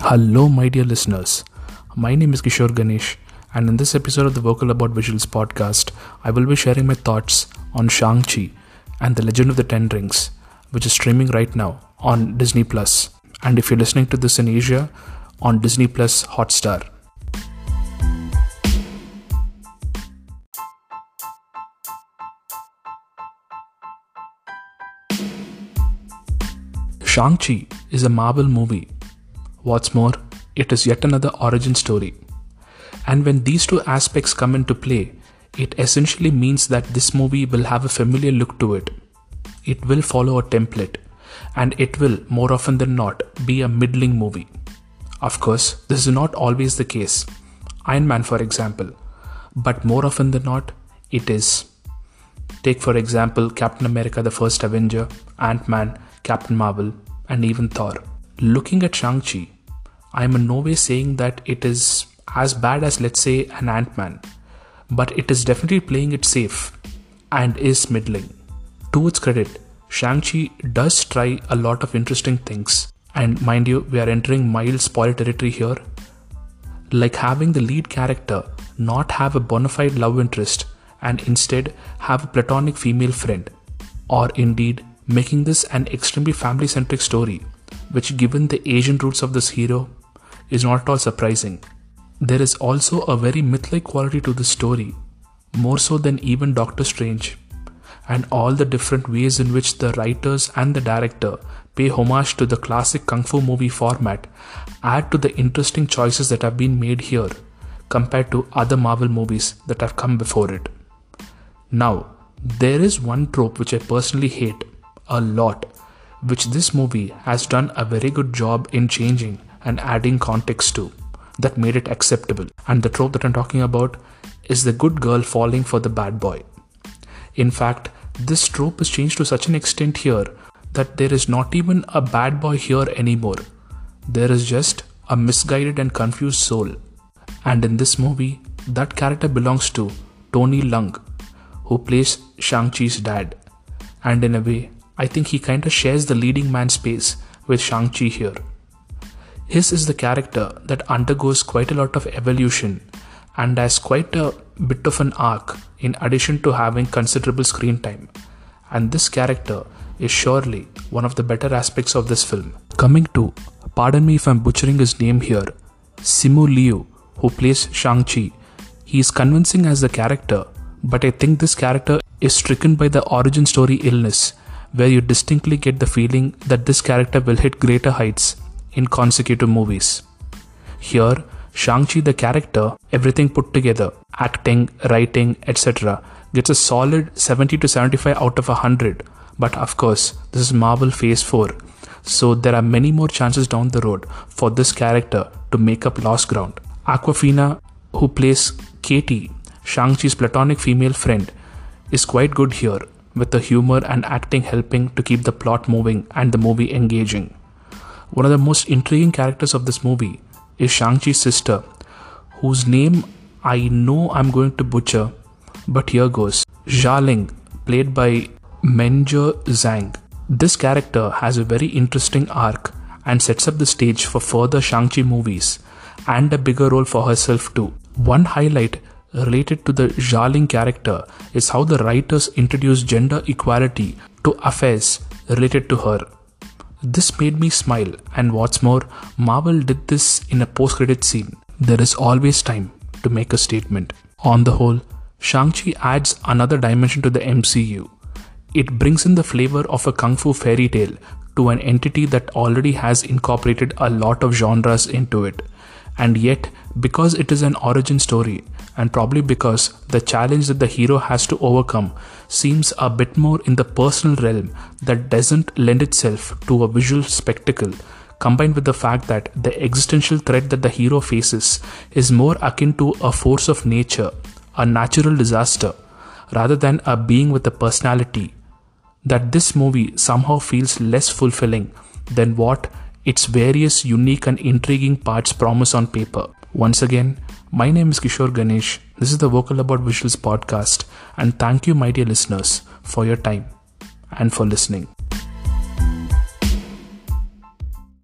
Hello, my dear listeners. My name is Kishore Ganesh, and in this episode of the Vocal About Visuals podcast, I will be sharing my thoughts on Shang-Chi and the Legend of the Ten Rings, which is streaming right now on Disney Plus. And if you're listening to this in Asia, on Disney Plus Hotstar. Shang-Chi is a Marvel movie. What's more, it is yet another origin story. And when these two aspects come into play, it essentially means that this movie will have a familiar look to it. It will follow a template, and it will, more often than not, be a middling movie. Of course, this is not always the case. Iron Man, for example, but more often than not, it is. Take, for example, Captain America the First Avenger, Ant Man, Captain Marvel, and even Thor. Looking at Shang-Chi, I am in no way saying that it is as bad as, let's say, an Ant Man, but it is definitely playing it safe and is middling. To its credit, Shang-Chi does try a lot of interesting things, and mind you, we are entering mild spoiler territory here. Like having the lead character not have a bona fide love interest and instead have a platonic female friend, or indeed making this an extremely family centric story, which, given the Asian roots of this hero, is not at all surprising. There is also a very myth like quality to this story, more so than even Doctor Strange, and all the different ways in which the writers and the director pay homage to the classic kung fu movie format add to the interesting choices that have been made here compared to other Marvel movies that have come before it. Now, there is one trope which I personally hate a lot, which this movie has done a very good job in changing and adding context to that made it acceptable. And the trope that I'm talking about is the good girl falling for the bad boy. In fact, this trope is changed to such an extent here that there is not even a bad boy here anymore. There is just a misguided and confused soul. And in this movie, that character belongs to Tony Leung, who plays Shang-Chi's dad. And in a way, I think he kinda shares the leading man space with Shang-Chi here. His is the character that undergoes quite a lot of evolution and has quite a bit of an arc in addition to having considerable screen time. And this character is surely one of the better aspects of this film. Coming to, pardon me if I'm butchering his name here, Simu Liu, who plays Shang-Chi. He is convincing as the character, but I think this character is stricken by the origin story illness where you distinctly get the feeling that this character will hit greater heights in consecutive movies. Here, Shang-Chi the character, everything put together, acting, writing, etc., gets a solid 70 to 75 out of 100. But of course, this is Marvel Phase 4, so there are many more chances down the road for this character to make up lost ground. Awkwafina, who plays Katy, Shang-Chi's platonic female friend, is quite good here with the humor and acting helping to keep the plot moving and the movie engaging. One of the most intriguing characters of this movie is Shang-Chi's sister, whose name I know I'm going to butcher, but here goes. Xialing, played by Meng'er Zhang. This character has a very interesting arc and sets up the stage for further Shang-Chi movies and a bigger role for herself too. One highlight related to the Xialing character is how the writers introduced gender equality to affairs related to her. This made me smile, and what's more, Marvel did this in a post credit scene. There is always time to make a statement. On the whole, Shang-Chi adds another dimension to the MCU. It brings in the flavor of a kung fu fairy tale to an entity that already has incorporated a lot of genres into it. And yet, because it is an origin story, and probably because the challenge that the hero has to overcome seems a bit more in the personal realm that doesn't lend itself to a visual spectacle, combined with the fact that the existential threat that the hero faces is more akin to a force of nature, a natural disaster, rather than a being with a personality, that this movie somehow feels less fulfilling than what its various unique and intriguing parts promise on paper. Once again, my name is Kishore Ganesh. This is the Vocal About Visuals podcast, and thank you, my dear listeners, for your time and for listening.